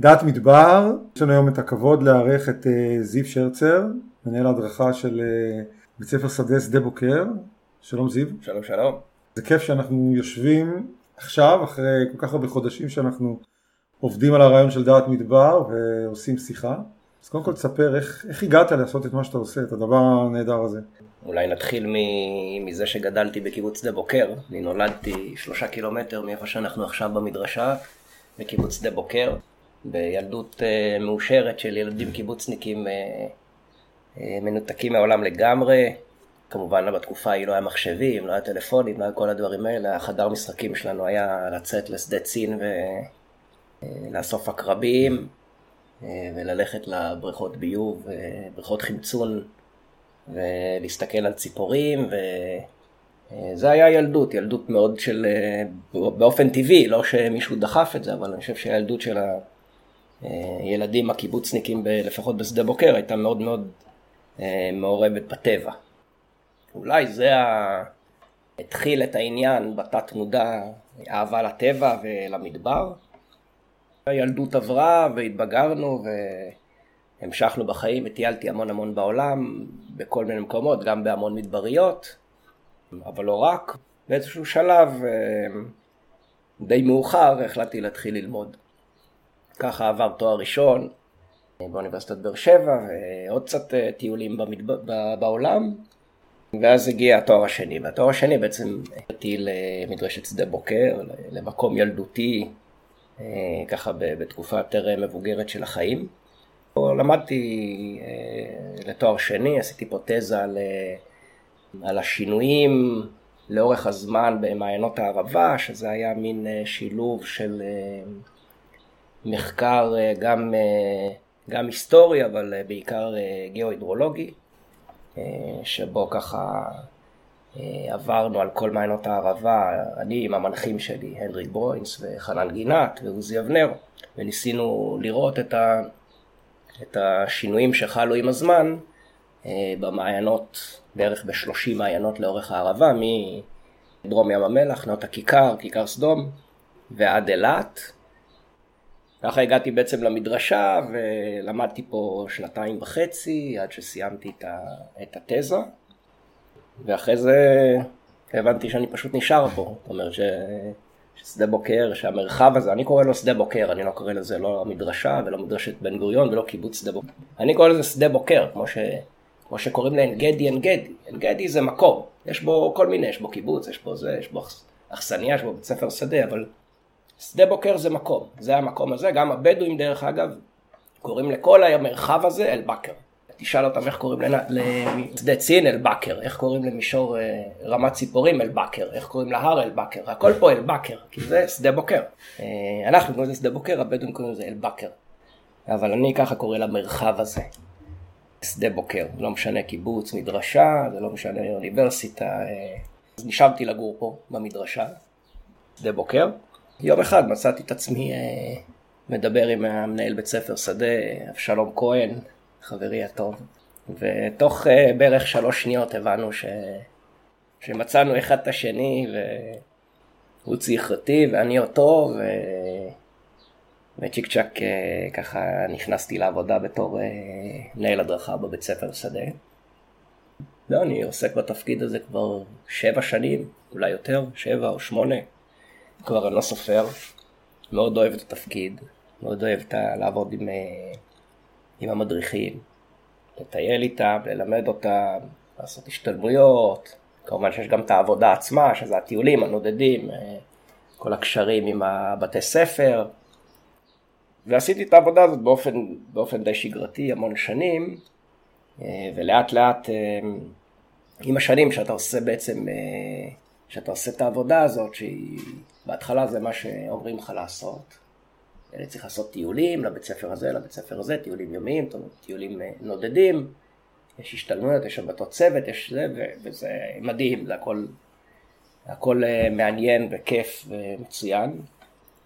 דעת מדבר, יש לנו היום את הכבוד לארח את אה, זיו שרצר, מנהל ההדרכה של אה, בית ספר שדה שדה בוקר. שלום זיו. שלום שלום. זה כיף שאנחנו יושבים עכשיו, אחרי כל כך הרבה חודשים שאנחנו עובדים על הרעיון של דעת מדבר ועושים שיחה. אז קודם כל תספר איך, איך הגעת לעשות את מה שאתה עושה, את הדבר הנהדר הזה. אולי נתחיל מזה שגדלתי בקיבוץ שדה בוקר. אני נולדתי שלושה קילומטר מאיפה שאנחנו עכשיו במדרשה, בקיבוץ שדה בוקר. בילדות uh, מאושרת של ילדים קיבוצניקים uh, uh, מנותקים מהעולם לגמרי. כמובן בתקופה ההיא לא היה מחשבים, לא היה טלפונים, לא היה כל הדברים האלה. החדר משחקים שלנו היה לצאת לשדה צין ולאסוף עקרבים וללכת לבריכות ביוב, בריכות חמצון ולהסתכל על ציפורים וזה היה ילדות, ילדות מאוד של, באופן טבעי, לא שמישהו דחף את זה, אבל אני חושב שהילדות של. ילדים הקיבוצניקים, ב, לפחות בשדה בוקר, הייתה מאוד מאוד אה, מעורבת בטבע. אולי זה ה... התחיל את העניין בתת מודע, אהבה לטבע ולמדבר. הילדות עברה והתבגרנו והמשכנו בחיים וטיילתי המון המון בעולם, בכל מיני מקומות, גם בהמון מדבריות, אבל לא רק. באיזשהו שלב אה, די מאוחר החלטתי להתחיל ללמוד. ככה עבר תואר ראשון באוניברסיטת באר שבע ועוד קצת אה, טיולים במדב... בעולם ואז הגיע התואר השני והתואר השני בעצם הייתי למדרשת שדה בוקר למקום ילדותי אה, ככה בתקופה יותר מבוגרת של החיים. למדתי אה, לתואר שני, עשיתי פה תזה על, על השינויים לאורך הזמן במעיינות הערבה, שזה היה מין שילוב של מחקר אה, גם, אה, גם היסטורי, אבל אה, בעיקר גיאו-הידרולוגי, שבו ככה עברנו על כל מעיינות הערבה, אני עם המנחים שלי, הנדריק ברוינס וחנן גינת ועוזי אבנר, וניסינו לראות את, ה, את השינויים שחלו עם הזמן במעיינות, בערך בשלושים מעיינות לאורך הערבה, מדרום ים המלח, נאות הכיכר, כיכר סדום, ועד אילת. ככה הגעתי בעצם למדרשה ולמדתי פה שנתיים וחצי עד שסיימתי את התזה. ואחרי זה הבנתי שאני פשוט נשאר פה, זאת אומרת ש... ששדה בוקר, שהמרחב הזה, אני קורא לו שדה בוקר, אני לא קורא לזה לא מדרשה ולא מדרשת בן גוריון ולא קיבוץ שדה בוקר, אני קורא לזה שדה בוקר, כמו, ש... כמו שקוראים לעין גדי עין גדי, עין גדי זה מקום, יש בו כל מיני, יש בו קיבוץ, יש בו זה, יש בו אכסניה, יש בו בית ספר שדה, אבל שדה בוקר זה מקום, זה המקום הזה, גם הבדואים דרך אגב קוראים לכל המרחב הזה אל-בכר. תשאל אותם איך קוראים לשדה צין אל-בכר, איך קוראים למישור אה, רמת ציפורים אל-בכר, איך קוראים להר אל-בכר, הכל פה אל-בכר, כי זה שדה בוקר. אה, אנחנו קוראים לזה שדה בוקר, הבדואים קוראים לזה אל-בכר. אבל אני ככה קורא למרחב הזה. שדה בוקר, לא משנה קיבוץ, מדרשה, זה לא משנה אוניברסיטה. אה, אז נשארתי לגור פה במדרשה, שדה בוקר. יום אחד מצאתי את עצמי אה, מדבר עם המנהל בית ספר שדה, אבשלום כהן, חברי הטוב, ותוך אה, בערך שלוש שניות הבנו ש... שמצאנו אחד את השני, והוא צריך אותי ואני אותו, ו... וצ'יק צ'אק אה, ככה נכנסתי לעבודה בתור מנהל הדרכה בבית ספר שדה. לא, אני עוסק בתפקיד הזה כבר שבע שנים, אולי יותר, שבע או שמונה. כבר אני לא סופר, מאוד אוהב את התפקיד, מאוד אוהב את לעבוד עם, אה, עם המדריכים, לטייל איתם, ללמד אותם, לעשות השתלמויות, כמובן שיש גם את העבודה עצמה, שזה הטיולים הנודדים, אה, כל הקשרים עם הבתי ספר, ועשיתי את העבודה הזאת באופן, באופן די שגרתי המון שנים, אה, ולאט לאט עם השנים שאתה עושה בעצם, שאתה עושה את העבודה הזאת שהיא בהתחלה זה מה שאומרים לך לעשות. אני צריך לעשות טיולים לבית ספר הזה, לבית ספר הזה, טיולים יומיים, טיולים אה, נודדים, יש השתלמויות, יש שבתות צוות, יש זה, וזה מדהים, זה הכל, הכל אה, מעניין וכיף ומצוין.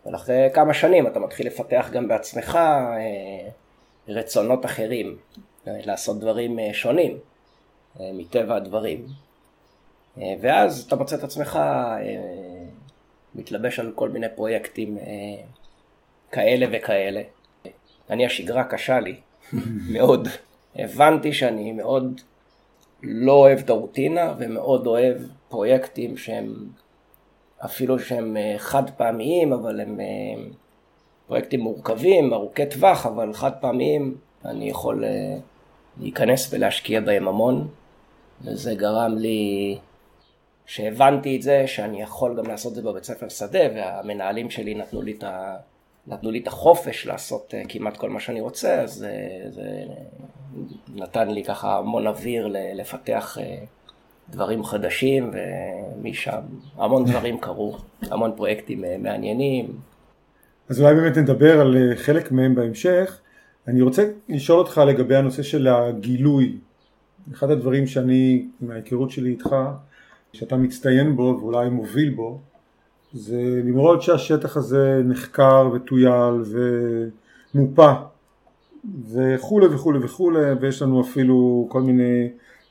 אבל אחרי כמה שנים אתה מתחיל לפתח גם בעצמך אה, רצונות אחרים, לעשות דברים שונים מטבע הדברים. ואז אתה מוצא את עצמך מתלבש על כל מיני פרויקטים אה, כאלה וכאלה. אני השגרה קשה לי, מאוד. הבנתי שאני מאוד לא אוהב את הרוטינה ומאוד אוהב פרויקטים שהם אפילו שהם אה, חד פעמיים, אבל הם אה, פרויקטים מורכבים, ארוכי טווח, אבל חד פעמיים, אני יכול אה, להיכנס ולהשקיע בהם המון, וזה גרם לי, שהבנתי את זה, שאני יכול גם לעשות את זה בבית ספר שדה, והמנהלים שלי נתנו לי את ה... נתנו לי את החופש לעשות כמעט כל מה שאני רוצה, אז זה, זה נתן לי ככה המון אוויר לפתח דברים חדשים, ומשם המון דברים קרו, המון פרויקטים אה, מעניינים. אז אולי באמת נדבר על אה, חלק מהם בהמשך. אני רוצה לשאול אותך לגבי הנושא של הגילוי. אחד הדברים שאני, מההיכרות שלי איתך, שאתה מצטיין בו ואולי מוביל בו, זה למרות שהשטח הזה נחקר וטויל ומופה וכולי וכולי וכולי ויש לנו אפילו כל מיני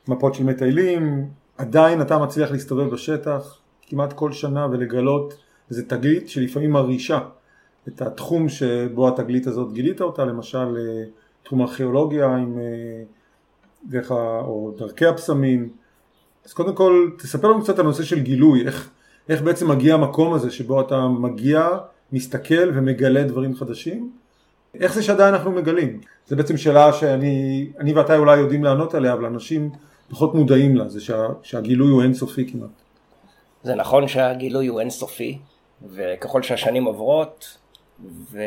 מפות של מטיילים עדיין אתה מצליח להסתובב בשטח כמעט כל שנה ולגלות איזה תגלית שלפעמים מרעישה את התחום שבו התגלית הזאת גילית אותה, למשל אה, תחום הארכיאולוגיה עם אה, דרך, או דרכי הפסמים. אז קודם כל תספר לנו קצת על הנושא של גילוי, איך, איך בעצם מגיע המקום הזה שבו אתה מגיע, מסתכל ומגלה דברים חדשים. איך זה שעדיין אנחנו מגלים? זו בעצם שאלה שאני ואתה אולי יודעים לענות עליה, אבל אנשים פחות מודעים לה, זה שה, שהגילוי הוא אינסופי כמעט. זה נכון שהגילוי הוא אינסופי, וככל שהשנים עוברות, ו...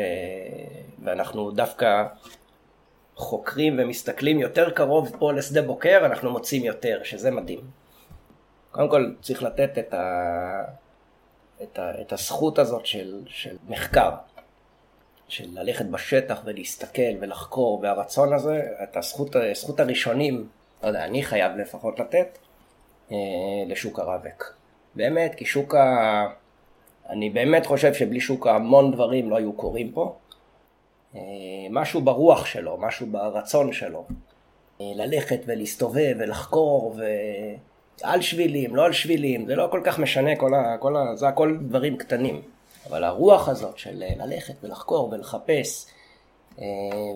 ואנחנו דווקא חוקרים ומסתכלים יותר קרוב פה לשדה בוקר, אנחנו מוצאים יותר, שזה מדהים. קודם כל צריך לתת את, ה... את, ה... את הזכות הזאת של, של מחקר, של ללכת בשטח ולהסתכל ולחקור, והרצון הזה, את הזכות, הזכות הראשונים לא יודע, אני חייב לפחות לתת אה, לשוק הרבק. באמת, כי שוק ה... אני באמת חושב שבלי שוק המון דברים לא היו קורים פה. אה, משהו ברוח שלו, משהו ברצון שלו. אה, ללכת ולהסתובב ולחקור ועל שבילים, לא על שבילים, זה לא כל כך משנה, כל ה... כל ה... זה הכל דברים קטנים. אבל הרוח הזאת של ללכת ולחקור ולחפש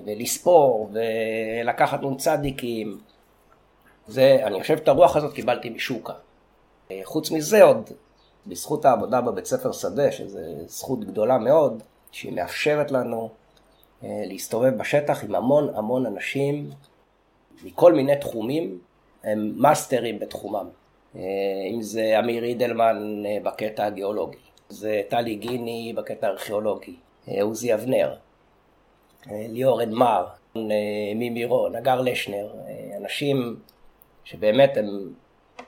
ולספור ולקחת נ"צדיקים זה, אני חושב את הרוח הזאת קיבלתי משוקה. אה, חוץ מזה עוד, בזכות העבודה בבית ספר שדה, שזו זכות גדולה מאוד, שהיא מאפשרת לנו אה, להסתובב בשטח עם המון המון אנשים מכל מיני תחומים, הם מאסטרים בתחומם. אה, אם זה אמיר אידלמן בקטע הגיאולוגי, זה טלי גיני בקטע הארכיאולוגי, עוזי אבנר, ליאור אדמר, מימירון, אגר לשנר, אנשים שבאמת הם,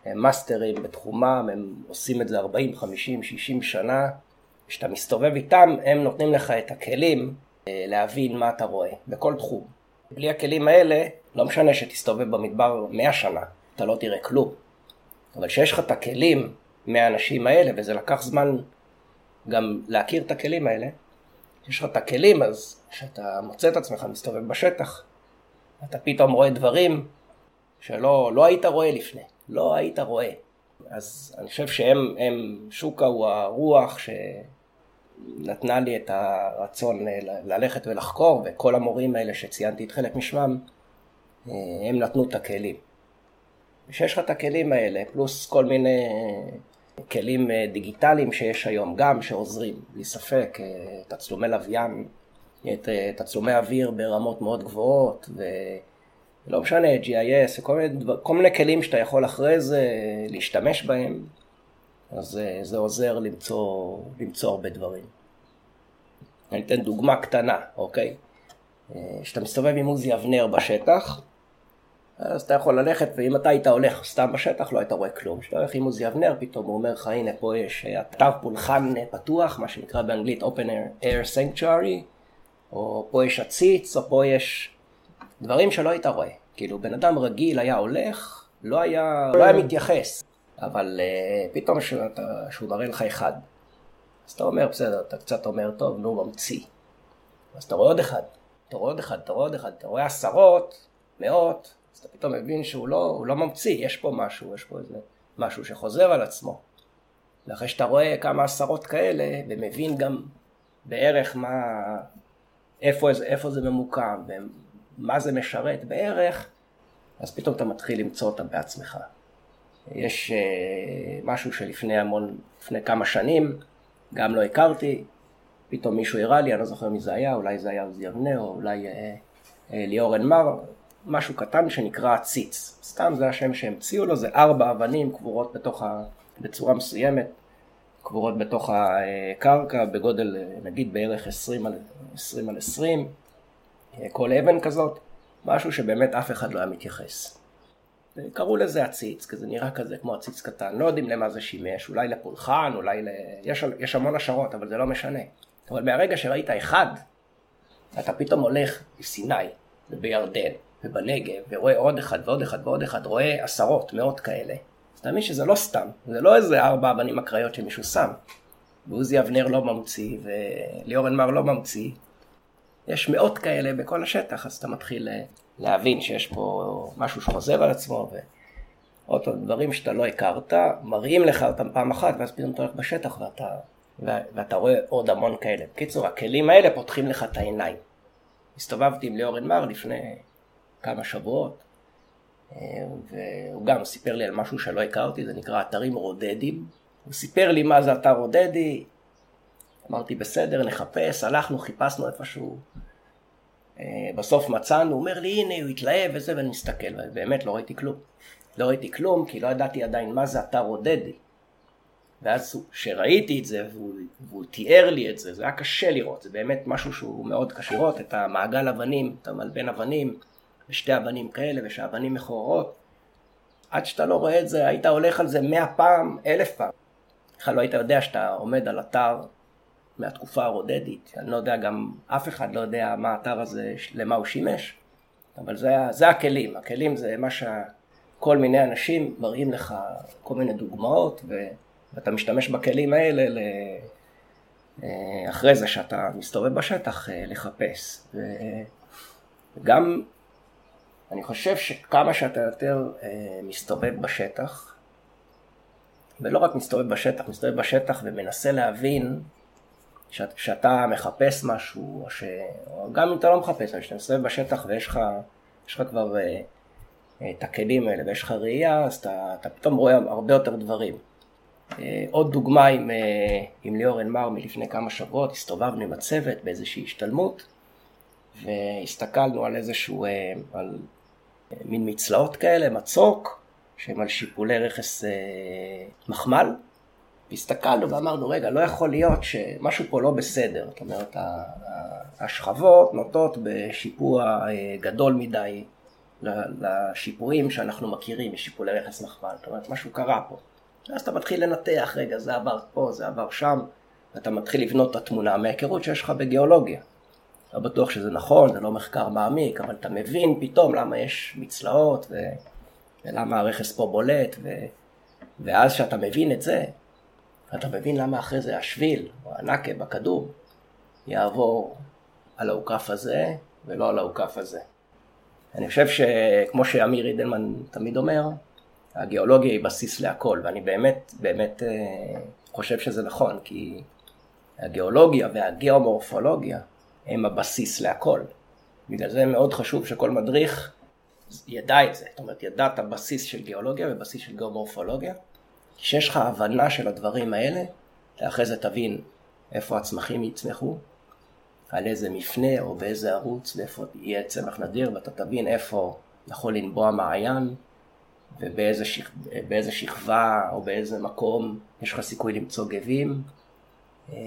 הם מאסטרים בתחומם, הם עושים את זה 40, 50, 60 שנה. כשאתה מסתובב איתם, הם נותנים לך את הכלים אה, להבין מה אתה רואה, בכל תחום. בלי הכלים האלה, לא משנה שתסתובב במדבר 100 שנה, אתה לא תראה כלום. אבל כשיש לך את הכלים מהאנשים האלה, וזה לקח זמן גם להכיר את הכלים האלה, כשיש לך את הכלים, אז כשאתה מוצא את עצמך מסתובב בשטח, אתה פתאום רואה דברים שלא לא היית רואה לפני, לא היית רואה. אז אני חושב שהם, הם, שוקה הוא הרוח שנתנה לי את הרצון ללכת ולחקור, וכל המורים האלה שציינתי את חלק משמם, הם נתנו את הכלים. וכשיש לך את הכלים האלה, פלוס כל מיני כלים דיגיטליים שיש היום גם שעוזרים, בלי ספק, תצלומי לוויין, תצלומי אוויר ברמות מאוד גבוהות, ו... לא משנה, GIS, כל מיני, דבר, כל מיני כלים שאתה יכול אחרי זה להשתמש בהם, אז זה, זה עוזר למצוא, למצוא הרבה דברים. אני אתן דוגמה קטנה, אוקיי? כשאתה מסתובב עם עוזי אבנר בשטח, אז אתה יכול ללכת, ואם אתה היית הולך סתם בשטח, לא היית רואה כלום. כשאתה הולך עם עוזי אבנר, פתאום הוא אומר לך, הנה, פה יש אתר פולחן פתוח, מה שנקרא באנגלית Open Air Sanctuary, או פה יש עציץ, או פה יש דברים שלא היית רואה. כאילו, בן אדם רגיל היה הולך, לא היה, לא היה מתייחס. אבל uh, פתאום שהוא מראה לך אחד, אז אתה אומר, בסדר, אתה קצת אומר, טוב, נו, ממציא. אז אתה רואה עוד אחד, אתה רואה עוד אחד, אתה רואה עוד אחד, אתה רואה עשרות, מאות, אז אתה פתאום מבין שהוא לא, לא ממציא, יש פה משהו, יש פה איזה משהו שחוזר על עצמו. ואחרי שאתה רואה כמה עשרות כאלה, ומבין גם בערך מה, איפה, איפה זה ממוקם ומה זה משרת בערך, אז פתאום אתה מתחיל למצוא אותם בעצמך. יש uh, משהו שלפני המון, לפני כמה שנים, גם לא הכרתי, פתאום מישהו הראה לי, אני לא זוכר מי זה היה, אולי זה היה עוזי אבנר, או אולי uh, uh, ליאור אנמר, משהו קטן שנקרא עציץ. סתם זה השם שהמציאו לו, זה ארבע אבנים קבורות בתוך ה... בצורה מסוימת, קבורות בתוך הקרקע בגודל נגיד בערך 20 על 20, על 20 כל אבן כזאת, משהו שבאמת אף אחד לא היה מתייחס. קראו לזה עציץ, כי זה נראה כזה כמו עציץ קטן, לא יודעים למה זה שימש, אולי לפולחן, אולי ל... יש, יש המון השערות, אבל זה לא משנה. אבל מהרגע שראית אחד, אתה פתאום הולך בסיני ובירדן ובנגב, ורואה עוד אחד ועוד אחד ועוד אחד, רואה עשרות, מאות כאלה. אז אתה מבין שזה לא סתם, זה לא איזה ארבע אבנים אקראיות שמישהו שם. ועוזי אבנר לא ממציא, וליאור אנמר לא ממציא. יש מאות כאלה בכל השטח, אז אתה מתחיל אה, להבין שיש פה משהו שחוזר על עצמו, ועוד פעם, דברים שאתה לא הכרת, מראים לך אותם פעם אחת, ואז פתאום אתה הולך בשטח ואתה, ואתה רואה עוד המון כאלה. בקיצור, הכלים האלה פותחים לך את העיניים. הסתובבתי עם ליאור אנמר לפני כמה שבועות, אה, והוא גם סיפר לי על משהו שלא הכרתי, זה נקרא אתרים רודדים. הוא סיפר לי מה זה אתר רודדי, אמרתי בסדר, נחפש, הלכנו, חיפשנו איפשהו. אה, בסוף מצאנו, הוא אומר לי הנה הוא התלהב וזה, ואני מסתכל, ובאמת לא ראיתי כלום. לא ראיתי כלום, כי לא ידעתי עדיין מה זה אתר רודדי. ואז כשראיתי את זה, והוא, והוא תיאר לי את זה, זה היה קשה לראות, זה באמת משהו שהוא מאוד קשה לראות, את המעגל אבנים, את המלבן אבנים, ושתי אבנים כאלה, ושאבנים מכוערות. עד שאתה לא רואה את זה, היית הולך על זה מאה פעם, אלף פעם. בכלל לא היית יודע שאתה עומד על אתר מהתקופה הרודדית. אני לא יודע, גם אף אחד לא יודע מה האתר הזה, למה הוא שימש. אבל זה, זה הכלים. הכלים זה מה שכל מיני אנשים מראים לך כל מיני דוגמאות, ואתה משתמש בכלים האלה ל... אה, אחרי זה שאתה מסתובב בשטח אה, לחפש. וגם אני חושב שכמה שאתה יותר אה, מסתובב בשטח, ולא רק מסתובב בשטח, מסתובב בשטח ומנסה להבין שאת, שאתה מחפש משהו, או, ש, או גם אם אתה לא מחפש, אבל כשאתה מסתובב בשטח ויש לך, לך כבר אה, אה, את הכלים האלה ויש לך ראייה, אז אתה, אתה פתאום רואה הרבה יותר דברים. אה, עוד דוגמה עם, אה, עם ליאור אנמר מלפני כמה שבועות, הסתובבנו עם הצוות באיזושהי השתלמות, והסתכלנו על איזשהו, אה, על מין מצלעות כאלה, מצוק, שהם על שיפולי רכס אה, מחמל. והסתכלנו ואמרנו, רגע, לא יכול להיות שמשהו פה לא בסדר. זאת אומרת, השכבות נוטות בשיפוע אה, גדול מדי לשיפועים שאנחנו מכירים משיפולי רכס מחמל. זאת אומרת, משהו קרה פה. אז אתה מתחיל לנתח, רגע, זה עבר פה, זה עבר שם, ואתה מתחיל לבנות את התמונה מההיכרות שיש לך בגיאולוגיה. לא בטוח שזה נכון, זה לא מחקר מעמיק, אבל אתה מבין פתאום למה יש מצלעות ו... ולמה הרכס פה בולט, ו... ואז כשאתה מבין את זה, אתה מבין למה אחרי זה השביל, או הנקה בכדור, יעבור על האוכף הזה ולא על האוכף הזה. אני חושב שכמו שאמיר אידלמן תמיד אומר, הגיאולוגיה היא בסיס להכל, ואני באמת באמת אה, חושב שזה נכון, כי הגיאולוגיה והגיאומורפולוגיה הם הבסיס להכל. בגלל זה מאוד חשוב שכל מדריך ידע את זה, זאת אומרת ידע את הבסיס של גיאולוגיה ובסיס של גיאומורפולוגיה. כשיש לך הבנה של הדברים האלה, אחרי זה תבין איפה הצמחים יצמחו, על איזה מפנה או באיזה ערוץ, ואיפה יהיה צמח נדיר, ואתה תבין איפה יכול לנבוע מעיין, ובאיזה שכ... שכבה או באיזה מקום יש לך סיכוי למצוא גבים, אה,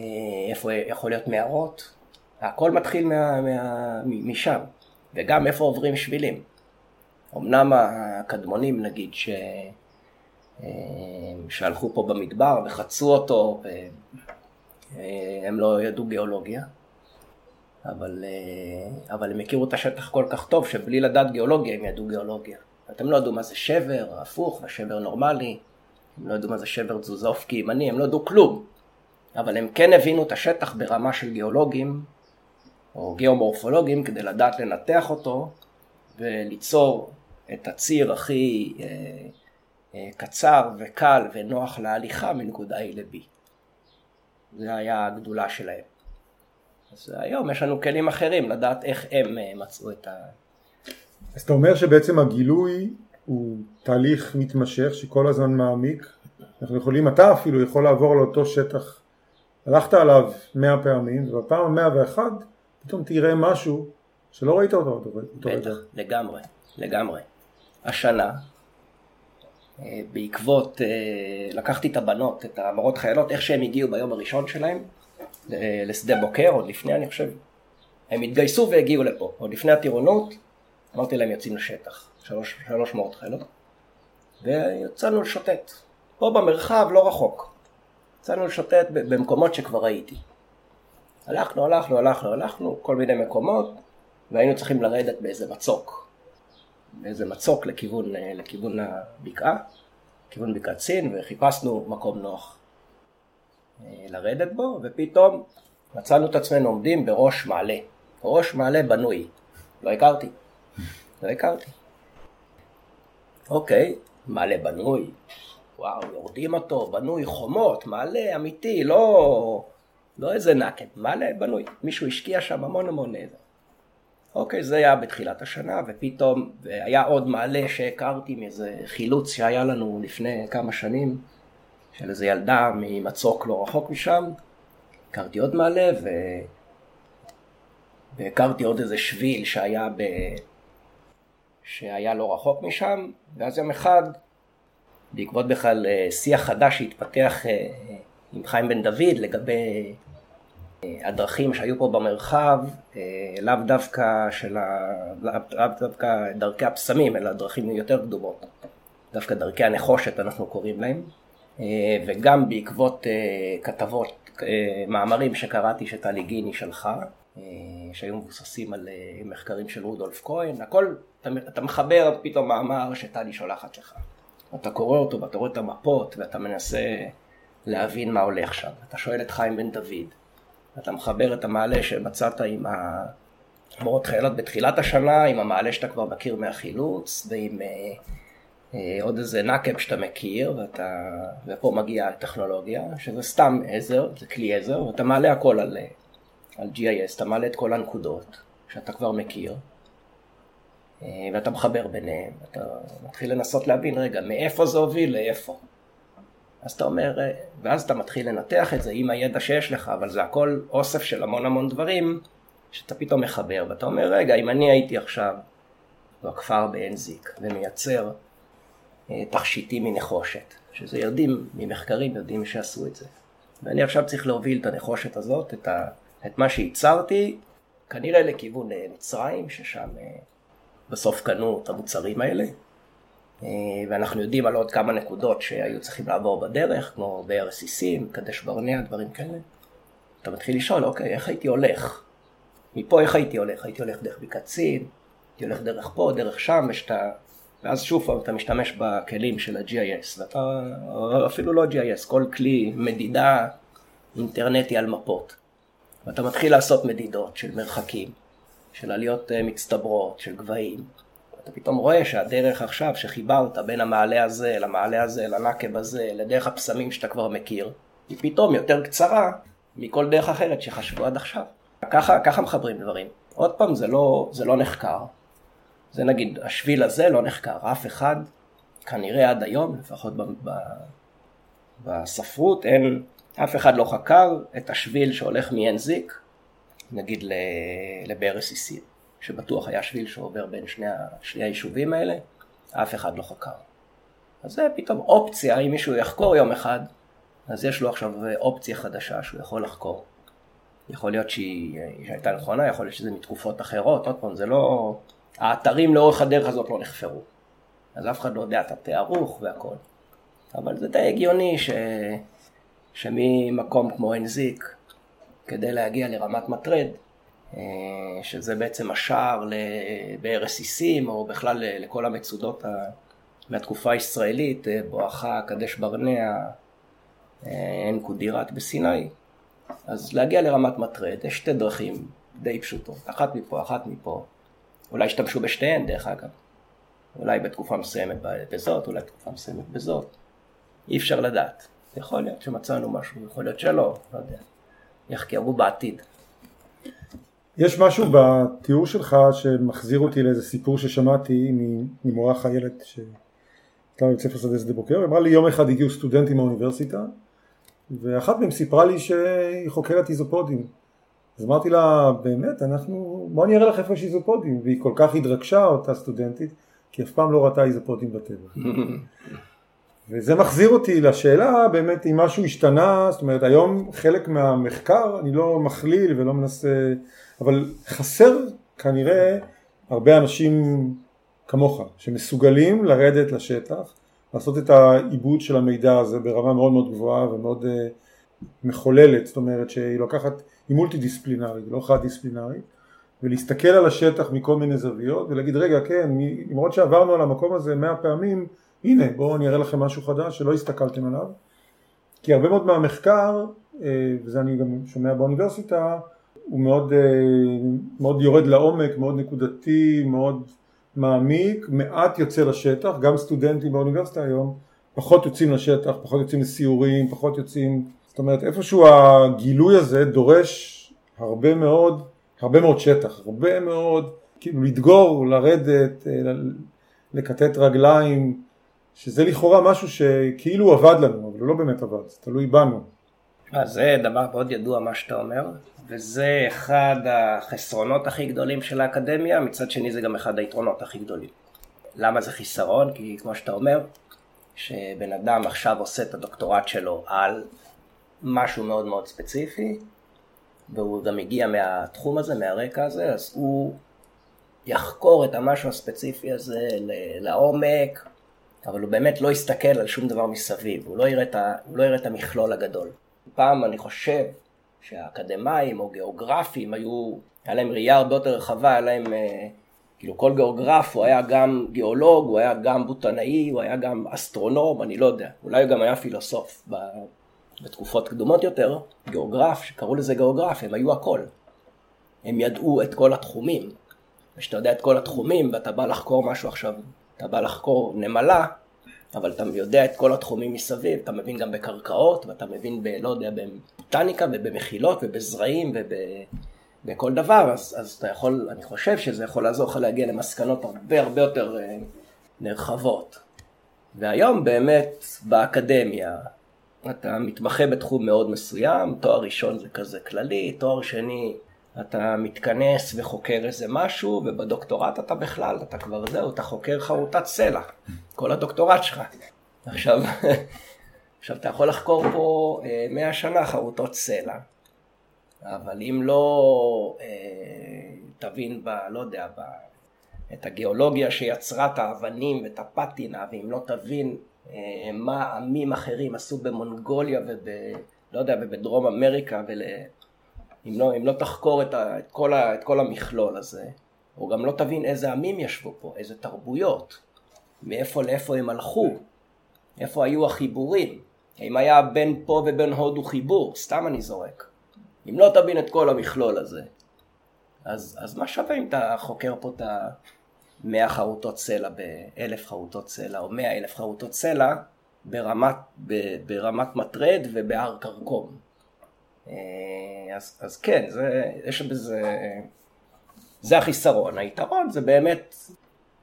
איפה יכול להיות מערות, הכל מתחיל מה, מה, משם, וגם איפה עוברים שבילים. אמנם הקדמונים נגיד ש... שהלכו פה במדבר וחצו אותו, והם לא ידעו גיאולוגיה, אבל, אה, אבל הם הכירו את השטח כל כך טוב שבלי לדעת גיאולוגיה הם ידעו גיאולוגיה. הם לא ידעו מה זה שבר, הפוך, ושבר נורמלי, הם לא ידעו מה זה שבר תזוזה אופקי ימני, הם לא ידעו כלום. אבל הם כן הבינו את השטח ברמה של גיאולוגים או גיאומורפולוגים כדי לדעת לנתח אותו וליצור את הציר הכי אה, אה, קצר וקל ונוח להליכה מנקודה A ל-B. זה היה הגדולה שלהם. אז היום יש לנו כלים אחרים לדעת איך הם אה, מצאו את ה... אז אתה אומר שבעצם הגילוי הוא תהליך מתמשך שכל הזמן מעמיק. אנחנו יכולים, אתה אפילו יכול לעבור על אותו שטח, הלכת עליו מאה פעמים, ובפעם המאה ואחד פתאום תראה משהו שלא ראית אותו אותו. בטח, לגמרי, לגמרי. השנה, אה, בעקבות, אה, לקחתי את הבנות, את המורות חיילות, איך שהם הגיעו ביום הראשון שלהם לשדה בוקר, עוד לפני אני חושב, הם התגייסו והגיעו לפה, עוד לפני הטירונות, אמרתי להם יוצאים לשטח, שלוש, שלוש מאות חיילות, ויצאנו לשוטט, פה במרחב לא רחוק, יצאנו לשוטט במקומות שכבר הייתי. הלכנו, הלכנו, הלכנו, הלכנו, כל מיני מקומות, והיינו צריכים לרדת באיזה מצוק, באיזה מצוק לכיוון, לכיוון הבקעה, לכיוון בקעת סין, וחיפשנו מקום נוח אה, לרדת בו, ופתאום מצאנו את עצמנו עומדים בראש מעלה, ראש מעלה בנוי, לא הכרתי. לא הכרתי. אוקיי, מעלה בנוי, וואו, יורדים אותו, בנוי חומות, מעלה אמיתי, לא, לא איזה נקד, מעלה בנוי. מישהו השקיע שם המון המון איזה. אוקיי, זה היה בתחילת השנה, ופתאום היה עוד מעלה שהכרתי מאיזה חילוץ שהיה לנו לפני כמה שנים, של איזה ילדה ממצוק לא רחוק משם. הכרתי עוד מעלה, ו... והכרתי עוד איזה שביל שהיה ב... שהיה לא רחוק משם, ואז יום אחד, בעקבות בכלל אה, שיח חדש שהתפתח אה, עם חיים בן דוד לגבי הדרכים שהיו פה במרחב, לאו דווקא של ה... לאו דווקא דרכי הפסמים, אלא דרכים יותר קדומות. דווקא דרכי הנחושת אנחנו קוראים להם, וגם בעקבות כתבות, מאמרים שקראתי שטלי גיני שלחה, שהיו מבוססים על מחקרים של רודולף כהן, הכל אתה מחבר פתאום מאמר שטלי שולחת לך. אתה קורא אותו ואתה רואה את המפות ואתה מנסה להבין מה הולך שם. אתה שואל את חיים בן דוד, אתה מחבר את המעלה שמצאת עם המורות חיילות בתחילת השנה, עם המעלה שאתה כבר מכיר מהחילוץ, ועם אה, אה, עוד איזה נקב שאתה מכיר, ואתה, ופה מגיעה הטכנולוגיה, שזה סתם עזר, זה כלי עזר, ואתה מעלה הכל על, על GIS, אתה מעלה את כל הנקודות שאתה כבר מכיר. אה, ואתה מחבר ביניהם, אתה מתחיל לנסות להבין, רגע, מאיפה זה הוביל לאיפה. אז אתה אומר, אה, ואז אתה מתחיל לנתח את זה עם הידע שיש לך, אבל זה הכל אוסף של המון המון דברים שאתה פתאום מחבר, ואתה אומר, רגע, אם אני הייתי עכשיו בכפר בעין זיק ומייצר אה, תכשיטים מנחושת, שזה יודעים, ממחקרים יודעים שעשו את זה, ואני עכשיו צריך להוביל את הנחושת הזאת, את, ה, את מה שייצרתי, כנראה לכיוון מצרים, ששם בסוף קנו את המוצרים האלה. אה, ואנחנו יודעים על עוד כמה נקודות שהיו צריכים לעבור בדרך, כמו באר סיסים, קדש ברנע, דברים כאלה. אתה מתחיל לשאול, אוקיי, איך הייתי הולך? מפה איך הייתי הולך? הייתי הולך דרך בקעת סין, הייתי הולך דרך פה, דרך שם, ושאתה... ואז שוב פעם אתה משתמש בכלים של ה-GIS, ואתה אפילו לא GIS, כל כלי מדידה אינטרנטי על מפות. ואתה מתחיל לעשות מדידות של מרחקים, של עליות אה, מצטברות, של גבהים. אתה פתאום רואה שהדרך עכשיו שחיברת בין המעלה הזה למעלה הזה, לנקב הזה, לדרך הפסמים שאתה כבר מכיר, היא פתאום יותר קצרה מכל דרך אחרת שחשבו עד עכשיו. ככה, ככה מחברים דברים. עוד פעם, זה לא, זה לא נחקר. זה נגיד, השביל הזה לא נחקר. אף אחד, כנראה עד היום, לפחות ב, ב, בספרות, אין, אף אחד לא חקר את השביל שהולך מעין זיק נגיד לבאר רסיסים, שבטוח היה שביל שעובר בין שני, שני היישובים האלה, אף אחד לא חקר. אז זה פתאום אופציה, אם מישהו יחקור יום אחד, אז יש לו עכשיו אופציה חדשה שהוא יכול לחקור. יכול להיות שהיא הייתה נכונה, יכול להיות שזה מתקופות אחרות, עוד פעם, זה לא... האתרים לאורך הדרך הזאת לא נחפרו. אז אף אחד לא יודע את התארוך והכל. אבל זה די הגיוני ש... שממקום כמו עין זיק, כדי להגיע לרמת מטרד, אה, שזה בעצם השער רסיסים, או בכלל לכל המצודות מהתקופה הישראלית, אה, בואכה קדש ברנע, אה, עין קודירת בסיני. אז להגיע לרמת מטרד, יש שתי דרכים די פשוטות, אחת מפה, אחת מפה. אולי השתמשו בשתיהן דרך אגב. אולי בתקופה מסוימת בזאת, אולי בתקופה מסוימת בזאת. אי אפשר לדעת. יכול להיות שמצאנו משהו, יכול להיות שלא, לא יודע. יחקרו בעתיד. יש משהו בתיאור שלך שמחזיר אותי לאיזה סיפור ששמעתי ממורה חיילת שהייתה בבית ספר שדה שדה בוקר, אמרה לי יום אחד הגיעו סטודנטים מהאוניברסיטה ואחת מהם סיפרה לי שהיא חוקרת איזופודים. אז אמרתי לה באמת? אנחנו בוא אני אראה לך איפה יש איזופודים. והיא כל כך התרגשה אותה סטודנטית כי אף פעם לא ראתה איזופודים בטבע. וזה מחזיר אותי לשאלה באמת אם משהו השתנה, זאת אומרת היום חלק מהמחקר, אני לא מכליל ולא מנסה, אבל חסר כנראה הרבה אנשים כמוך, שמסוגלים לרדת לשטח, לעשות את העיבוד של המידע הזה ברמה מאוד מאוד גבוהה ומאוד uh, מחוללת, זאת אומרת שהיא לוקחת, היא מולטי דיסציפלינרית, לא חד דיסציפלינרית, ולהסתכל על השטח מכל מיני זוויות ולהגיד רגע כן, למרות שעברנו על המקום הזה מאה פעמים, הנה בואו אני אראה לכם משהו חדש שלא הסתכלתם עליו. כי הרבה מאוד מהמחקר אה, וזה אני גם שומע באוניברסיטה הוא מאוד, אה, מאוד יורד לעומק, מאוד נקודתי, מאוד מעמיק, מעט יוצא לשטח, גם סטודנטים באוניברסיטה היום פחות יוצאים לשטח, פחות יוצאים לסיורים, פחות יוצאים, זאת אומרת איפשהו הגילוי הזה דורש הרבה מאוד, הרבה מאוד שטח, הרבה מאוד, כאילו לדגור, לרדת, אה, לקטט רגליים, שזה לכאורה משהו שכאילו עבד לנו, אבל הוא לא באמת עבד, זה תלוי בנו. אז זה דבר מאוד ידוע מה שאתה אומר, וזה אחד החסרונות הכי גדולים של האקדמיה, מצד שני זה גם אחד היתרונות הכי גדולים. למה זה חיסרון? כי כמו שאתה אומר, שבן אדם עכשיו עושה את הדוקטורט שלו על משהו מאוד מאוד ספציפי, והוא גם הגיע מהתחום הזה, מהרקע הזה, אז הוא יחקור את המשהו הספציפי הזה לעומק, אבל הוא באמת לא יסתכל על שום דבר מסביב, הוא לא יראה את, לא המכלול הגדול. פעם אני חושב שהאקדמאים או גיאוגרפים היו, היה להם ראייה הרבה יותר רחבה, היה להם, אה, כאילו כל גיאוגרף הוא היה גם גיאולוג, הוא היה גם בוטנאי, הוא היה גם אסטרונום, אני לא יודע, אולי הוא גם היה פילוסוף. בתקופות קדומות יותר, גיאוגרף, שקראו לזה גיאוגרף, הם היו הכל. הם ידעו את כל התחומים. וכשאתה יודע את כל התחומים ואתה בא לחקור משהו עכשיו אתה בא לחקור נמלה, אבל אתה יודע את כל התחומים מסביב, אתה מבין גם בקרקעות, ואתה מבין ב... לא יודע, בבוטניקה ובמחילות ובזרעים ובכל דבר, אז, אז אתה יכול, אני חושב שזה יכול לעזור לך להגיע למסקנות הרבה הרבה יותר uh, נרחבות. והיום באמת באקדמיה אתה מתמחה בתחום מאוד מסוים, תואר ראשון זה כזה כללי, תואר שני אתה מתכנס וחוקר איזה משהו, ובדוקטורט אתה בכלל, אתה כבר זהו, אתה חוקר חרוטת סלע, כל הדוקטורט שלך. עכשיו, עכשיו אתה יכול לחקור פה אה, מאה שנה חרוטות סלע, אבל אם לא אה, תבין ב... לא יודע, ב... את הגיאולוגיה שיצרה את האבנים ואת הפטינה, ואם לא תבין אה, מה עמים אחרים עשו במונגוליה וב... לא יודע, ובדרום אמריקה ול... אם לא, אם לא תחקור את, ה, את, כל ה, את כל המכלול הזה, או גם לא תבין איזה עמים ישבו פה, איזה תרבויות, מאיפה לאיפה הם הלכו, איפה היו החיבורים, האם היה בין פה ובין הודו חיבור, סתם אני זורק. אם לא תבין את כל המכלול הזה, אז, אז מה שווה אם אתה חוקר פה את ה-100 חרוטות סלע ב-1,000 חרוטות סלע, או 100 אלף חרוטות סלע ברמת, ברמת מטרד ובהר כרכום. אה, אז, אז כן, זה, יש בזה, זה החיסרון. היתרון זה באמת,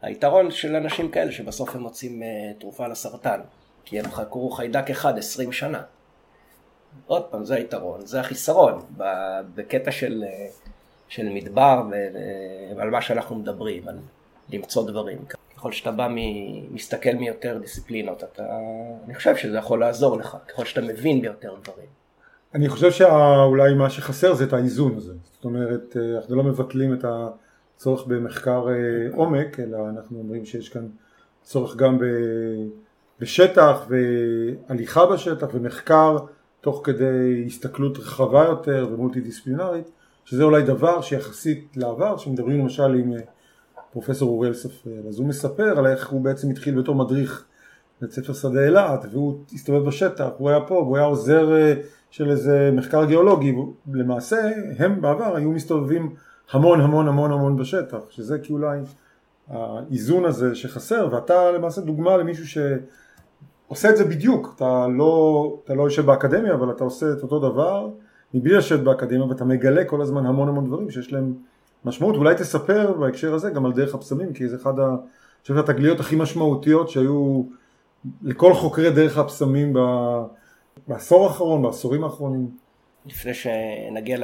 היתרון של אנשים כאלה שבסוף הם מוצאים אה, תרופה לסרטן, כי הם חקרו חיידק אחד עשרים שנה. עוד פעם, זה היתרון, זה החיסרון, בקטע של, אה, של מדבר ועל מה שאנחנו מדברים, על למצוא דברים. ככל שאתה בא, מ, מסתכל מיותר דיסציפלינות, אתה, אני חושב שזה יכול לעזור לך, ככל שאתה מבין ביותר דברים. אני חושב שאולי מה שחסר זה את האיזון הזה, זאת אומרת אה, אנחנו לא מבטלים את הצורך במחקר אה, עומק אלא אנחנו אומרים שיש כאן צורך גם בשטח והליכה בשטח ומחקר תוך כדי הסתכלות רחבה יותר ומולטי דיסציפלינרית שזה אולי דבר שיחסית לעבר שמדברים למשל עם אה, פרופסור אוריאל ספר אז הוא מספר על איך הוא בעצם התחיל בתור מדריך בית ספר שדה אילת והוא הסתובב בשטח, הוא היה פה והוא היה עוזר של איזה מחקר גיאולוגי, למעשה הם בעבר היו מסתובבים המון המון המון המון בשטח, שזה כי אולי האיזון הזה שחסר, ואתה למעשה דוגמה למישהו שעושה את זה בדיוק, אתה לא, אתה לא יושב באקדמיה אבל אתה עושה את אותו דבר, מבלי לשבת באקדמיה, ואתה מגלה כל הזמן המון המון דברים שיש להם משמעות. אולי תספר בהקשר הזה גם על דרך הפסמים, כי זה אחד ה... אני חושב התגליות הכי משמעותיות שהיו לכל חוקרי דרך הפסמים בעשור האחרון, בעשורים האחרונים. לפני שנגיע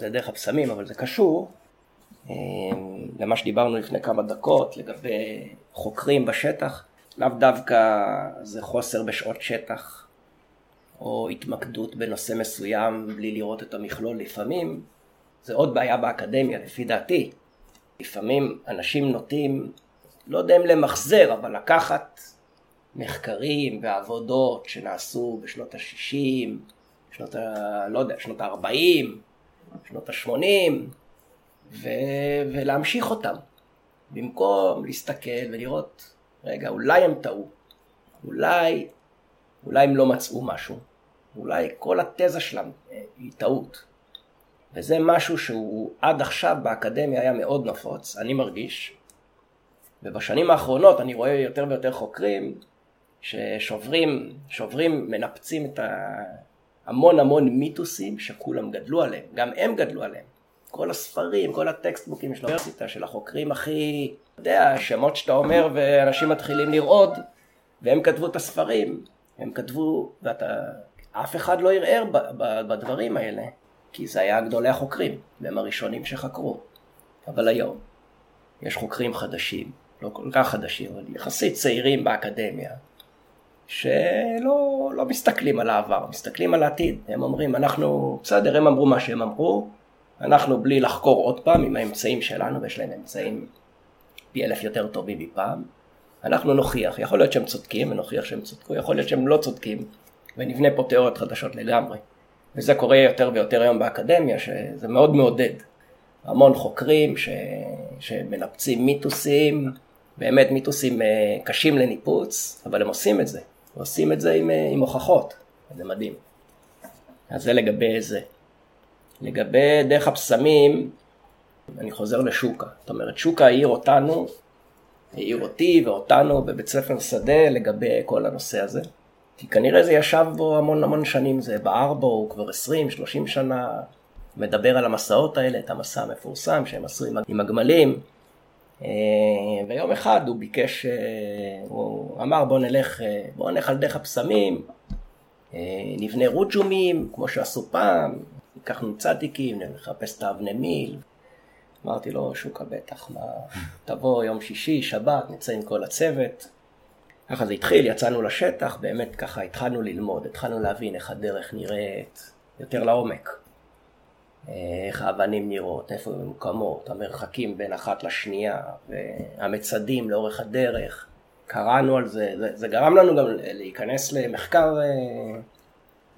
לדרך הפסמים, אבל זה קשור אה, למה שדיברנו לפני כמה דקות לגבי חוקרים בשטח, לאו דווקא זה חוסר בשעות שטח או התמקדות בנושא מסוים בלי לראות את המכלול לפעמים, זה עוד בעיה באקדמיה לפי דעתי. לפעמים אנשים נוטים, לא יודע אם למחזר, אבל לקחת מחקרים ועבודות שנעשו בשנות ה-60, שנות ה... לא יודע, שנות ה-40, שנות ה-80, ו... ולהמשיך אותם. במקום להסתכל ולראות, רגע, אולי הם טעו, אולי, אולי הם לא מצאו משהו, אולי כל התזה שלהם אה, היא טעות. וזה משהו שהוא עד עכשיו באקדמיה היה מאוד נפוץ, אני מרגיש. ובשנים האחרונות אני רואה יותר ויותר חוקרים ששוברים, שוברים, מנפצים את המון המון מיתוסים שכולם גדלו עליהם, גם הם גדלו עליהם. כל הספרים, כל הטקסטבוקים של האוניברסיטה, של החוקרים הכי, אתה יודע, שמות שאתה אומר ואנשים מתחילים לרעוד, והם כתבו את הספרים, הם כתבו, ואתה, אף אחד לא ערער בדברים האלה, כי זה היה גדולי החוקרים, והם הראשונים שחקרו. אבל היום, יש חוקרים חדשים, לא כל כך חדשים, אבל יחסית צעירים באקדמיה, שלא לא מסתכלים על העבר, מסתכלים על העתיד. הם אומרים, אנחנו, בסדר, הם אמרו מה שהם אמרו, אנחנו בלי לחקור עוד פעם עם האמצעים שלנו, ויש להם אמצעים פי אלף יותר טובים מפעם, אנחנו נוכיח, יכול להיות שהם צודקים ונוכיח שהם צודקו, יכול להיות שהם לא צודקים, ונבנה פה תיאוריות חדשות לגמרי. וזה קורה יותר ויותר היום באקדמיה, שזה מאוד מעודד. המון חוקרים ש... שמנפצים מיתוסים, באמת מיתוסים אה, קשים לניפוץ, אבל הם עושים את זה. עושים את זה עם, אה, עם הוכחות, זה מדהים. אז זה לגבי זה. לגבי דרך הפסמים, אני חוזר לשוקה. זאת אומרת, שוקה העיר אותנו, העיר אותי ואותנו בבית ספר שדה לגבי כל הנושא הזה. כי כנראה זה ישב בו המון המון שנים, זה בער בו, הוא כבר 20-30 שנה, מדבר על המסעות האלה, את המסע המפורסם שהם עשו עם הגמלים. אה, ויום אחד הוא ביקש, אה, הוא אמר בוא נלך, אה, בוא נלך על דרך הפסמים, נבנה רוג'ומים, כמו שעשו פעם, לקחנו צדיקים, נחפש את האבני מיל. אמרתי לו, שוקה בטח, מה, תבוא יום שישי, שבת, נצא עם כל הצוות. ככה זה התחיל, יצאנו לשטח, באמת ככה התחלנו ללמוד, התחלנו להבין איך הדרך נראית יותר לעומק. איך האבנים נראות, איפה הן ממוקמות, המרחקים בין אחת לשנייה, והמצדים לאורך הדרך. קראנו על זה, זה, זה גרם לנו גם להיכנס למחקר אה,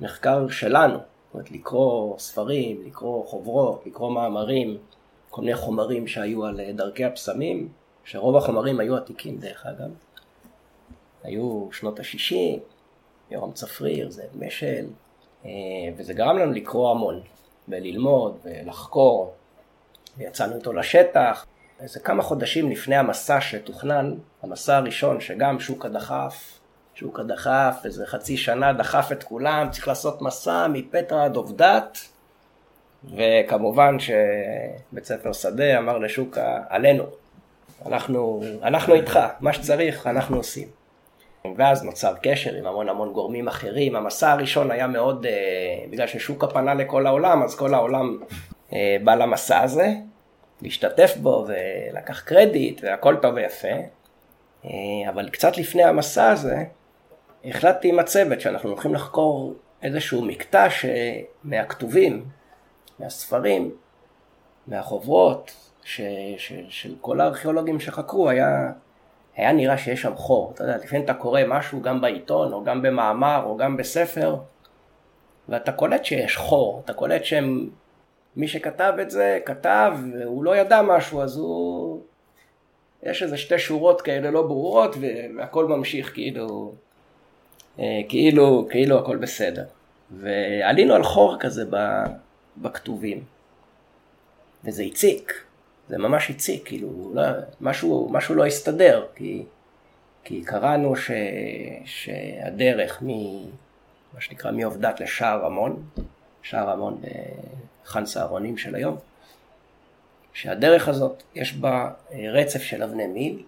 מחקר שלנו, זאת אומרת לקרוא ספרים, לקרוא חוברות, לקרוא מאמרים, כל מיני חומרים שהיו על אה, דרכי הפסמים, שרוב החומרים היו עתיקים דרך אגב. היו שנות ה-60, יורם צפריר, זאב משל, אה, וזה גרם לנו לקרוא המון. וללמוד ולחקור. ויצאנו איתו לשטח. איזה כמה חודשים לפני המסע שתוכנן, המסע הראשון שגם שוקה דחף, שוקה דחף, איזה חצי שנה דחף את כולם, צריך לעשות מסע מפטרה עד עובדת. וכמובן שבית ספר שדה אמר לשוקה, עלינו, אנחנו, אנחנו איתך, מה שצריך אנחנו עושים. ואז נוצר קשר עם המון המון גורמים אחרים. המסע הראשון היה מאוד, uh, בגלל ששוקה פנה לכל העולם, אז כל העולם uh, בא למסע הזה, להשתתף בו ולקח קרדיט והכל טוב ויפה. Uh, אבל קצת לפני המסע הזה, החלטתי עם הצוות שאנחנו הולכים לחקור איזשהו מקטע מהכתובים, מהספרים, מהחוברות, ש, ש, של כל הארכיאולוגים שחקרו, היה היה נראה שיש שם חור. אתה יודע, לפעמים אתה קורא משהו גם בעיתון, או גם במאמר, או גם בספר, ואתה קולט שיש חור, אתה קולט שהם... מי שכתב את זה, כתב, והוא לא ידע משהו, אז הוא... יש איזה שתי שורות כאלה לא ברורות, והכל ממשיך כאילו... אה, כאילו, כאילו הכל בסדר. ועלינו על חור כזה בכתובים, וזה הציק. זה ממש הציק, כאילו, לא, משהו, משהו לא הסתדר, כי, כי קראנו ש, שהדרך מ... מה שנקרא מעובדת לשער רמון, שער המון בחאן סהרונים של היום, שהדרך הזאת יש בה רצף של אבני מיל,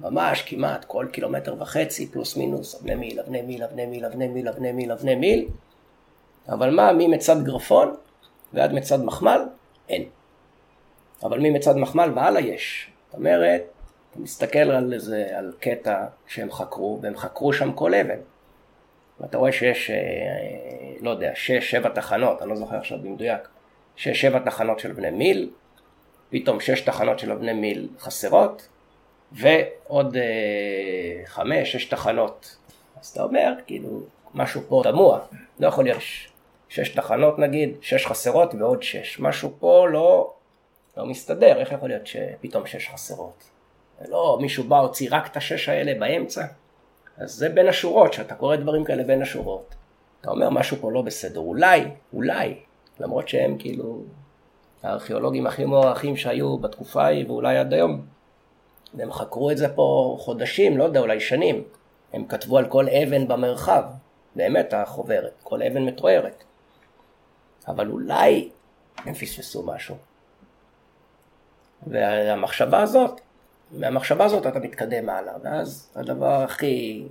ממש כמעט כל קילומטר וחצי פלוס מינוס אבני מיל, אבני מיל, אבני מיל, אבני מיל, אבני מיל, אבני מיל, אבל מה, ממצד גרפון ועד מצד מחמל, אין. אבל ממצד מחמל והלאה יש. זאת אומרת, אתה מסתכל על איזה, על קטע שהם חקרו, והם חקרו שם כל אבן. ואתה רואה שיש, אה, לא יודע, שש, שבע תחנות, אני לא זוכר עכשיו במדויק, שש, שבע תחנות של בני מיל, פתאום שש תחנות של בני מיל חסרות, ועוד אה, חמש, שש תחנות. אז אתה אומר, כאילו, משהו פה תמוה, לא יכול להיות שש תחנות נגיד, שש חסרות ועוד שש. משהו פה לא, לא מסתדר, איך יכול להיות שפתאום שש חסרות? לא, מישהו בא, הוציא רק את השש האלה באמצע? אז זה בין השורות, שאתה קורא דברים כאלה בין השורות. אתה אומר, משהו פה לא בסדר. אולי, אולי, למרות שהם כאילו הארכיאולוגים הכי מוערכים שהיו בתקופה ההיא ואולי עד היום, והם חקרו את זה פה חודשים, לא יודע, אולי שנים. הם כתבו על כל אבן במרחב, באמת החוברת, כל אבן מתוארת. אבל אולי הם פספסו משהו. והמחשבה הזאת, מהמחשבה הזאת אתה מתקדם הלאה, ואז הדבר הכי,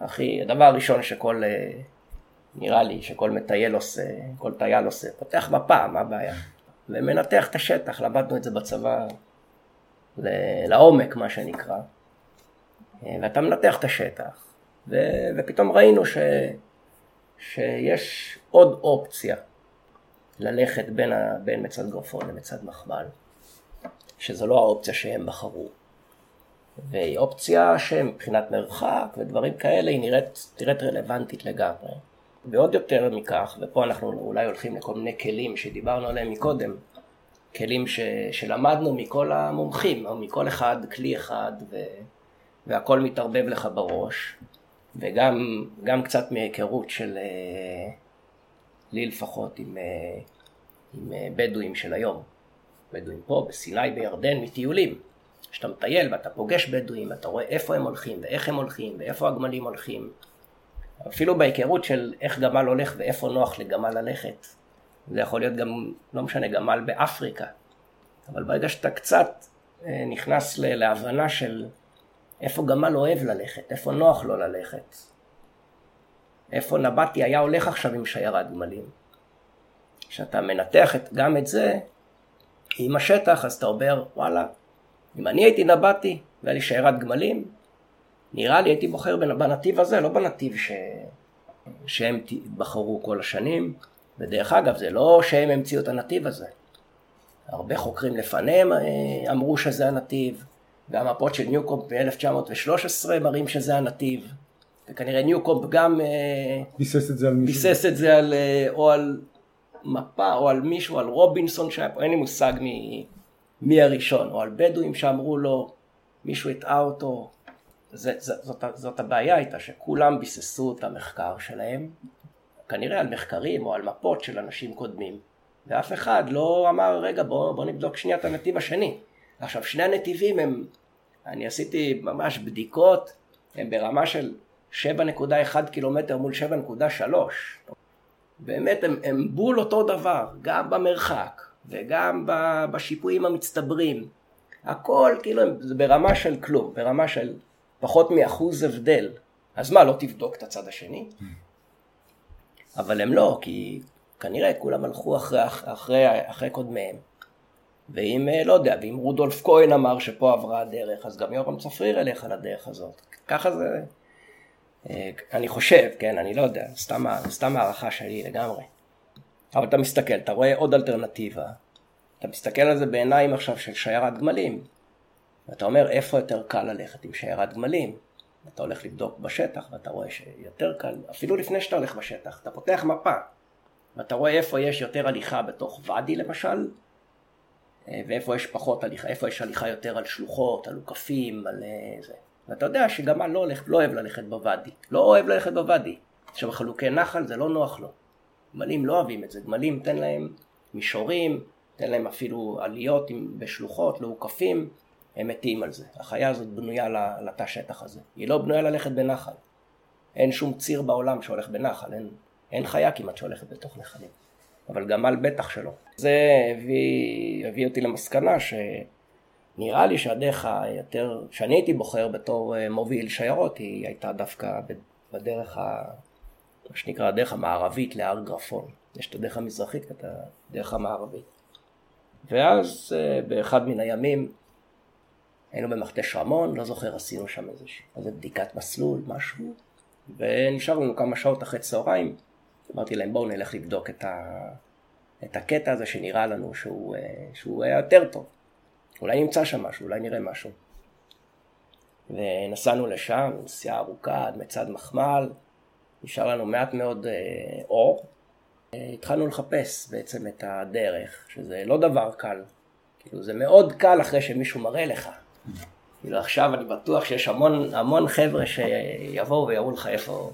הכי, הדבר הראשון שכל, אה, נראה לי, שכל מטייל עושה, כל טייל עושה, פותח מפה, מה הבעיה? ומנתח את השטח, למדנו את זה בצבא לעומק, מה שנקרא, אה, ואתה מנתח את השטח, ו, ופתאום ראינו ש, שיש עוד אופציה ללכת בין, בין מצד גרפון למצד מחמל, שזו לא האופציה שהם בחרו. והיא אופציה שמבחינת מרחק ודברים כאלה היא נראית, נראית רלוונטית לגמרי. ועוד יותר מכך, ופה אנחנו אולי הולכים לכל מיני כלים שדיברנו עליהם מקודם, כלים ש, שלמדנו מכל המומחים, או מכל אחד, כלי אחד, ו, והכל מתערבב לך בראש, וגם קצת מהיכרות של, אה, לי לפחות, עם, אה, עם אה, בדואים של היום. בדואים פה, בסיני, בירדן, מטיולים. כשאתה מטייל ואתה פוגש בדואים, אתה רואה איפה הם הולכים, ואיך הם הולכים, ואיפה הגמלים הולכים. אפילו בהיכרות של איך גמל הולך ואיפה נוח לגמל ללכת. זה יכול להיות גם, לא משנה, גמל באפריקה. אבל ברגע שאתה קצת אה, נכנס להבנה של איפה גמל אוהב ללכת, איפה נוח לו ללכת, איפה נבטי היה הולך עכשיו עם שיירת גמלים. כשאתה מנתח את, גם את זה עם השטח, אז אתה אומר, וואלה, אם אני הייתי נבטי והיה לי שיירת גמלים, נראה לי הייתי בוחר בנתיב הזה, לא בנתיב ש... שהם בחרו כל השנים. ודרך אגב, זה לא שהם המציאו את הנתיב הזה. הרבה חוקרים לפניהם אה, אמרו שזה הנתיב, והמפות של ניוקומפ ב-1913 מראים שזה הנתיב. וכנראה ניוקומפ גם אה, ביסס את זה על. ביסס את זה על, אה, או על מפה, או על מישהו, על רובינסון שהיה פה, אין לי מושג מי, מי הראשון, או על בדואים שאמרו לו, מישהו הטעה אותו. זה, זה, זאת, זאת הבעיה הייתה, שכולם ביססו את המחקר שלהם, כנראה על מחקרים או על מפות של אנשים קודמים, ואף אחד לא אמר, רגע, בוא, בוא נבדוק שנייה את הנתיב השני. עכשיו, שני הנתיבים הם, אני עשיתי ממש בדיקות, הם ברמה של 7.1 קילומטר מול 7.3. באמת הם, הם בול אותו דבר, גם במרחק וגם בשיפועים המצטברים. הכל כאילו זה ברמה של כלום, ברמה של פחות מאחוז הבדל. אז מה, לא תבדוק את הצד השני? אבל הם לא, כי כנראה כולם הלכו אחרי, אחרי, אחרי קודמיהם. ואם, לא יודע, ואם רודולף כהן אמר שפה עברה הדרך, אז גם יורם צפריר ילך על הדרך הזאת. ככה זה, אה, אני חושב, כן, אני לא יודע, סתם, סתם הערכה שלי לגמרי. אבל אתה מסתכל, אתה רואה עוד אלטרנטיבה, אתה מסתכל על זה בעיניים עכשיו של שיירת גמלים, ואתה אומר איפה יותר קל ללכת עם שיירת גמלים. אתה הולך לבדוק בשטח ואתה רואה שיותר קל, אפילו לפני שאתה הולך בשטח, אתה פותח מפה ואתה רואה איפה יש יותר הליכה בתוך ואדי למשל, אה, ואיפה יש פחות הליכה, איפה יש הליכה יותר על שלוחות, על עוקפים, על אה, זה. ואתה יודע שגמל לא, הולך, לא אוהב ללכת בוואדי, לא אוהב ללכת בוואדי. עכשיו חלוקי נחל זה לא נוח לו. גמלים לא אוהבים את זה, גמלים תן להם מישורים, תן להם אפילו עליות בשלוחות, לעוקפים, הם מתים על זה. החיה הזאת בנויה לתא שטח הזה. היא לא בנויה ללכת בנחל. אין שום ציר בעולם שהולך בנחל, אין, אין חיה כמעט שהולכת בתוך נחלים. אבל גמל בטח שלא. זה הביא, הביא אותי למסקנה שנראה לי שהדרך היותר, שאני הייתי בוחר בתור אה, מוביל שיירות, היא הייתה דווקא בדרך, ה, מה שנקרא הדרך המערבית להר גרפון. יש את הדרך המזרחית ואת הדרך המערבית. ואז אה, באחד מן הימים היינו במכתש רמון, לא זוכר, עשינו שם איזה בדיקת מסלול, משהו, ונשאר לנו כמה שעות אחרי צהריים, אמרתי להם בואו נלך לבדוק את, ה... את הקטע הזה שנראה לנו שהוא, אה, שהוא היה יותר טוב. אולי נמצא שם משהו, אולי נראה משהו. ונסענו לשם, נסיעה ארוכה עד מצד מחמל, נשאר לנו מעט מאוד אה, אור. אה, התחלנו לחפש בעצם את הדרך, שזה לא דבר קל. כאילו זה מאוד קל אחרי שמישהו מראה לך. כאילו עכשיו אני בטוח שיש המון, המון חבר'ה שיבואו ויראו לך איפה,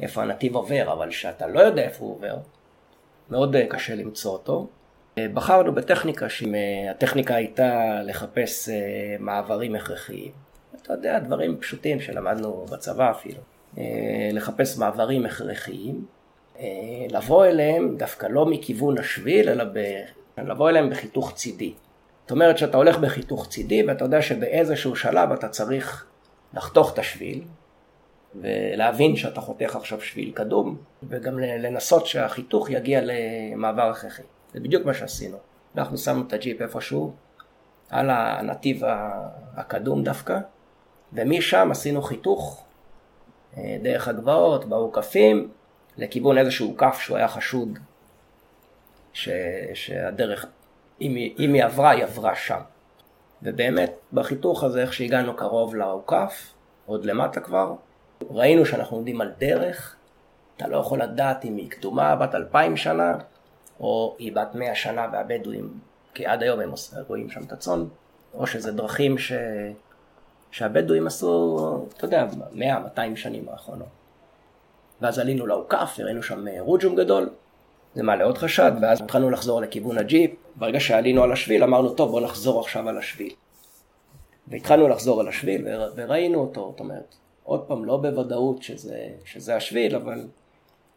איפה הנתיב עובר, אבל כשאתה לא יודע איפה הוא עובר, מאוד אה, קשה למצוא אותו. אה, בחרנו בטכניקה שהטכניקה הייתה לחפש אה, מעברים הכרחיים. אתה יודע, דברים פשוטים שלמדנו בצבא אפילו. לחפש מעברים הכרחיים, לבוא אליהם דווקא לא מכיוון השביל, אלא ב... לבוא אליהם בחיתוך צידי. זאת אומרת שאתה הולך בחיתוך צידי ואתה יודע שבאיזשהו שלב אתה צריך לחתוך את השביל ולהבין שאתה חותך עכשיו שביל קדום וגם לנסות שהחיתוך יגיע למעבר הכרחי. זה בדיוק מה שעשינו. אנחנו שמנו את הג'יפ איפשהו על הנתיב הקדום דווקא ומשם עשינו חיתוך אה, דרך הגבעות, באוכפים, לכיוון איזשהו כף שהוא היה חשוד ש... שהדרך אם היא, אם היא עברה, היא עברה שם. ובאמת, בחיתוך הזה, איך שהגענו קרוב לאוכף, עוד למטה כבר, ראינו שאנחנו עומדים על דרך, אתה לא יכול לדעת אם היא קדומה בת אלפיים שנה, או היא בת מאה שנה והבדואים, כי עד היום הם רואים שם את הצאן, או שזה דרכים ש... שהבדואים עשו, אתה יודע, מאה, מאתיים שנים האחרונות. ואז עלינו לאוכף, וראינו שם רוג'ום גדול, זה מעלה עוד חשד, ואז התחלנו לחזור לכיוון הג'יפ. ברגע שעלינו על השביל אמרנו, טוב, בוא נחזור עכשיו על השביל. והתחלנו לחזור על השביל וראינו אותו, זאת אומרת, עוד פעם, לא בוודאות שזה, שזה השביל, אבל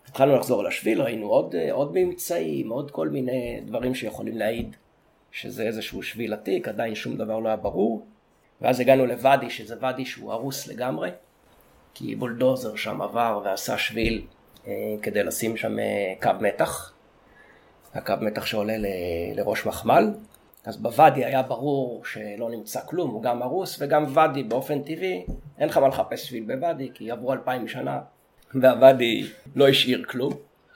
התחלנו לחזור על השביל, ראינו עוד, עוד ממצאים, עוד כל מיני דברים שיכולים להעיד שזה איזשהו שביל עתיק, עדיין שום דבר לא היה ברור. ואז הגענו לוואדי, שזה ואדי שהוא הרוס לגמרי, כי בולדוזר שם עבר ועשה שביל אה, כדי לשים שם אה, קו מתח, הקו מתח שעולה ל, לראש מחמל. אז בוואדי היה ברור שלא נמצא כלום, הוא גם הרוס וגם ואדי באופן טבעי, אין לך מה לחפש שביל בוואדי כי עברו אלפיים שנה והוואדי לא השאיר כלום.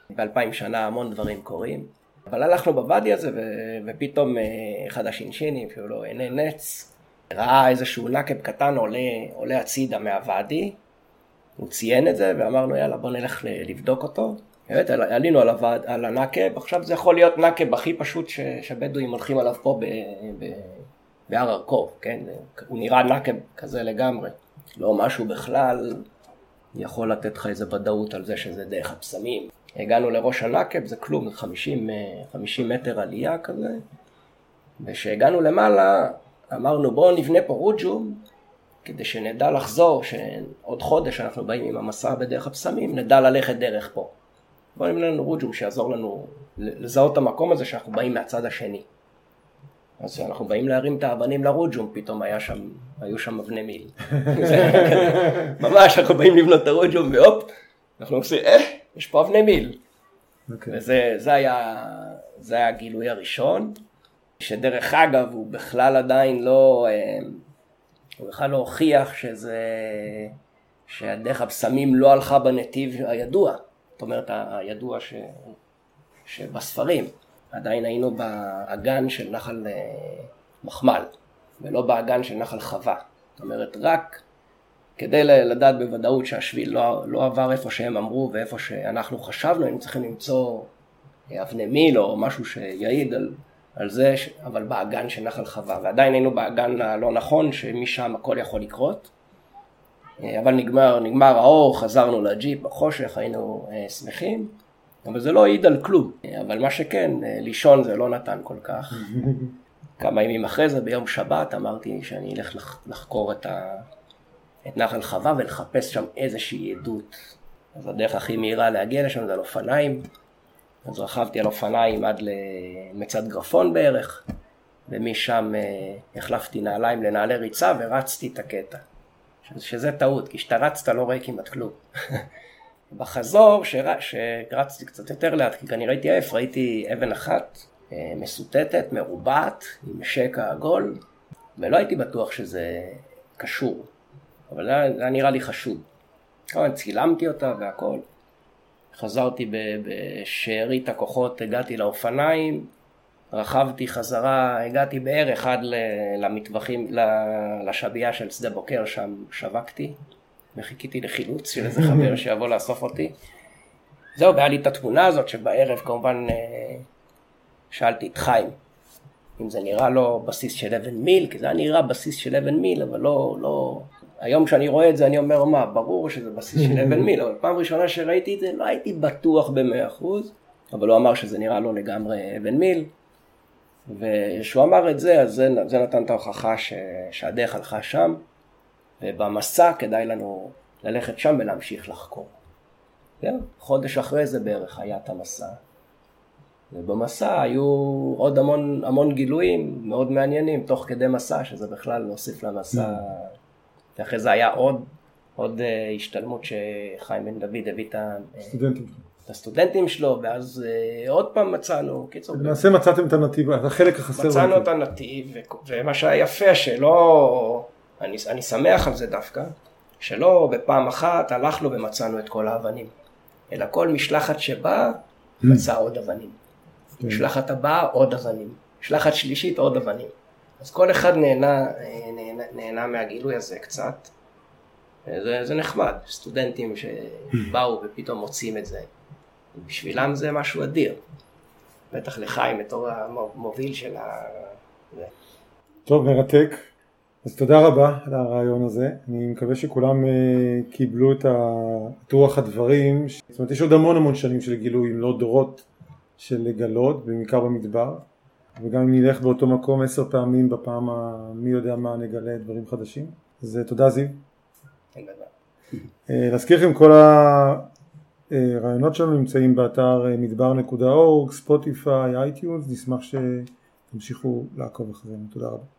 באלפיים שנה המון דברים קורים. אבל הלכנו בוואדי הזה ו... ופתאום אה, אחד השינשינים, שהוא לו עיני נץ, ראה איזשהו נקב קטן עולה, עולה הצידה מהוואדי, הוא ציין את זה ואמרנו יאללה בוא נלך לבדוק אותו. באמת עלינו על, הוועד, על הנקב, עכשיו זה יכול להיות נקב הכי פשוט ש, שבדואים הולכים עליו פה ב, ב, בהר ארכוב, כן? הוא נראה נקב כזה לגמרי. לא משהו בכלל יכול לתת לך איזה ודאות על זה שזה דרך הבשמים. הגענו לראש הנקב, זה כלום, זה 50, 50 מטר עלייה כזה. וכשהגענו למעלה, אמרנו בואו נבנה פה רוג'ום כדי שנדע לחזור, שעוד חודש אנחנו באים עם המסע בדרך הבשמים, נדע ללכת דרך פה. בואו נמנה לנו רוג'ום שיעזור לנו לזהות את המקום הזה שאנחנו באים מהצד השני. אז כשאנחנו באים להרים את האבנים לרוג'ום, פתאום היה שם, היו שם אבני מיל. ממש, אנחנו באים לבנות את הרוג'ום והופ, אנחנו עושים, אה, יש פה אבני מיל. Okay. אוקיי. וזה זה היה, זה היה הגילוי הראשון, שדרך אגב הוא בכלל עדיין לא... אה, הוא בכלל לא הוכיח שזה, שהדרך הבשמים לא הלכה בנתיב הידוע, זאת אומרת הידוע ש, שבספרים, עדיין היינו באגן של נחל אה, מחמל, ולא באגן של נחל חווה, זאת אומרת רק כדי לדעת בוודאות שהשביל לא, לא עבר איפה שהם אמרו ואיפה שאנחנו חשבנו, היינו צריכים למצוא אבני מיל או משהו שיעיד על על זה, אבל באגן של נחל חווה, ועדיין היינו באגן הלא נכון, שמשם הכל יכול לקרות. אה, אבל נגמר, נגמר האור, חזרנו לג'יפ בחושך, היינו אה, שמחים, אבל זה לא העיד על כלום. אה, אבל מה שכן, לישון זה לא נתן כל כך. כמה ימים אחרי זה, ביום שבת, אמרתי שאני אלך לחקור את, ה... את נחל חווה ולחפש שם איזושהי עדות אז הדרך הכי מהירה להגיע לשם זה על אופניים. אז רכבתי על אופניים עד למצד גרפון בערך, ומשם אה, החלפתי נעליים לנעלי ריצה ורצתי את הקטע. שזה טעות, כי כשאתה רץ אתה לא רואה כמעט כלום. בחזור, שרצתי קצת יותר לאט, כי כנראה הייתי עייף, ראיתי אבן אחת אה, מסוטטת, מרובעת, עם שקע עגול, ולא הייתי בטוח שזה קשור, אבל זה היה נראה לי חשוב. כמובן צילמתי אותה והכל. חזרתי בשארית הכוחות, הגעתי לאופניים, רכבתי חזרה, הגעתי בערך עד למטווחים, לשבייה של שדה בוקר, שם שווקתי, וחיכיתי לחילוץ של איזה חבר שיבוא לאסוף אותי. זהו, והיה לי את התמונה הזאת שבערב כמובן אה, שאלתי את חיים אם זה נראה לו בסיס של אבן מיל, כי זה היה נראה בסיס של אבן מיל, אבל לא, לא... היום כשאני רואה את זה אני אומר מה, ברור שזה בסיס של אבן מיל, אבל פעם ראשונה שראיתי את זה לא הייתי בטוח במאה אחוז, אבל הוא אמר שזה נראה לו לגמרי אבן מיל. וכשהוא אמר את זה, אז זה, זה נתן את ההוכחה ש, שהדרך הלכה שם, ובמסע כדאי לנו ללכת שם ולהמשיך לחקור. כן? חודש אחרי זה בערך היה את המסע. ובמסע היו עוד המון, המון גילויים מאוד מעניינים תוך כדי מסע, שזה בכלל להוסיף למסע. Mm. ואחרי זה היה עוד, עוד אה, השתלמות שחיים בן דוד הביא את הסטודנטים. את הסטודנטים שלו, ואז uh, עוד פעם מצאנו, קיצור. למעשה מצאתם את הנתיב, את החלק החסר. מצאנו את הנתיב, ומה שהיה יפה שלא, אני, אני שמח על זה דווקא, שלא בפעם אחת הלכנו ומצאנו את כל האבנים, אלא כל משלחת שבאה mm. מצאה עוד אבנים. כן. משלחת הבאה עוד אבנים, משלחת שלישית עוד אבנים. אז כל אחד נהנה, אה, נהנה, נהנה מהגילוי הזה קצת. זה, זה נחמד, סטודנטים שבאו ופתאום מוצאים את זה. בשבילם זה משהו אדיר. בטח לחיים בתור המוביל של ה... טוב, מרתק. אז תודה רבה על הריאיון הזה. אני מקווה שכולם אה, קיבלו את, רוח הדברים. זאת אומרת, יש עוד המון המון שנים של גילוי, אם לא דורות של לגלות, בעיקר במדבר. וגם אם נלך באותו מקום עשר פעמים בפעם המי יודע מה נגלה דברים חדשים. אז אה, תודה זיו. אה, להזכיר לכם כל הראיונות שלנו נמצאים באתר מדבר.org, Spotify, iTunes, נשמח שתמשיכו לעקוב אחרינו. תודה רבה.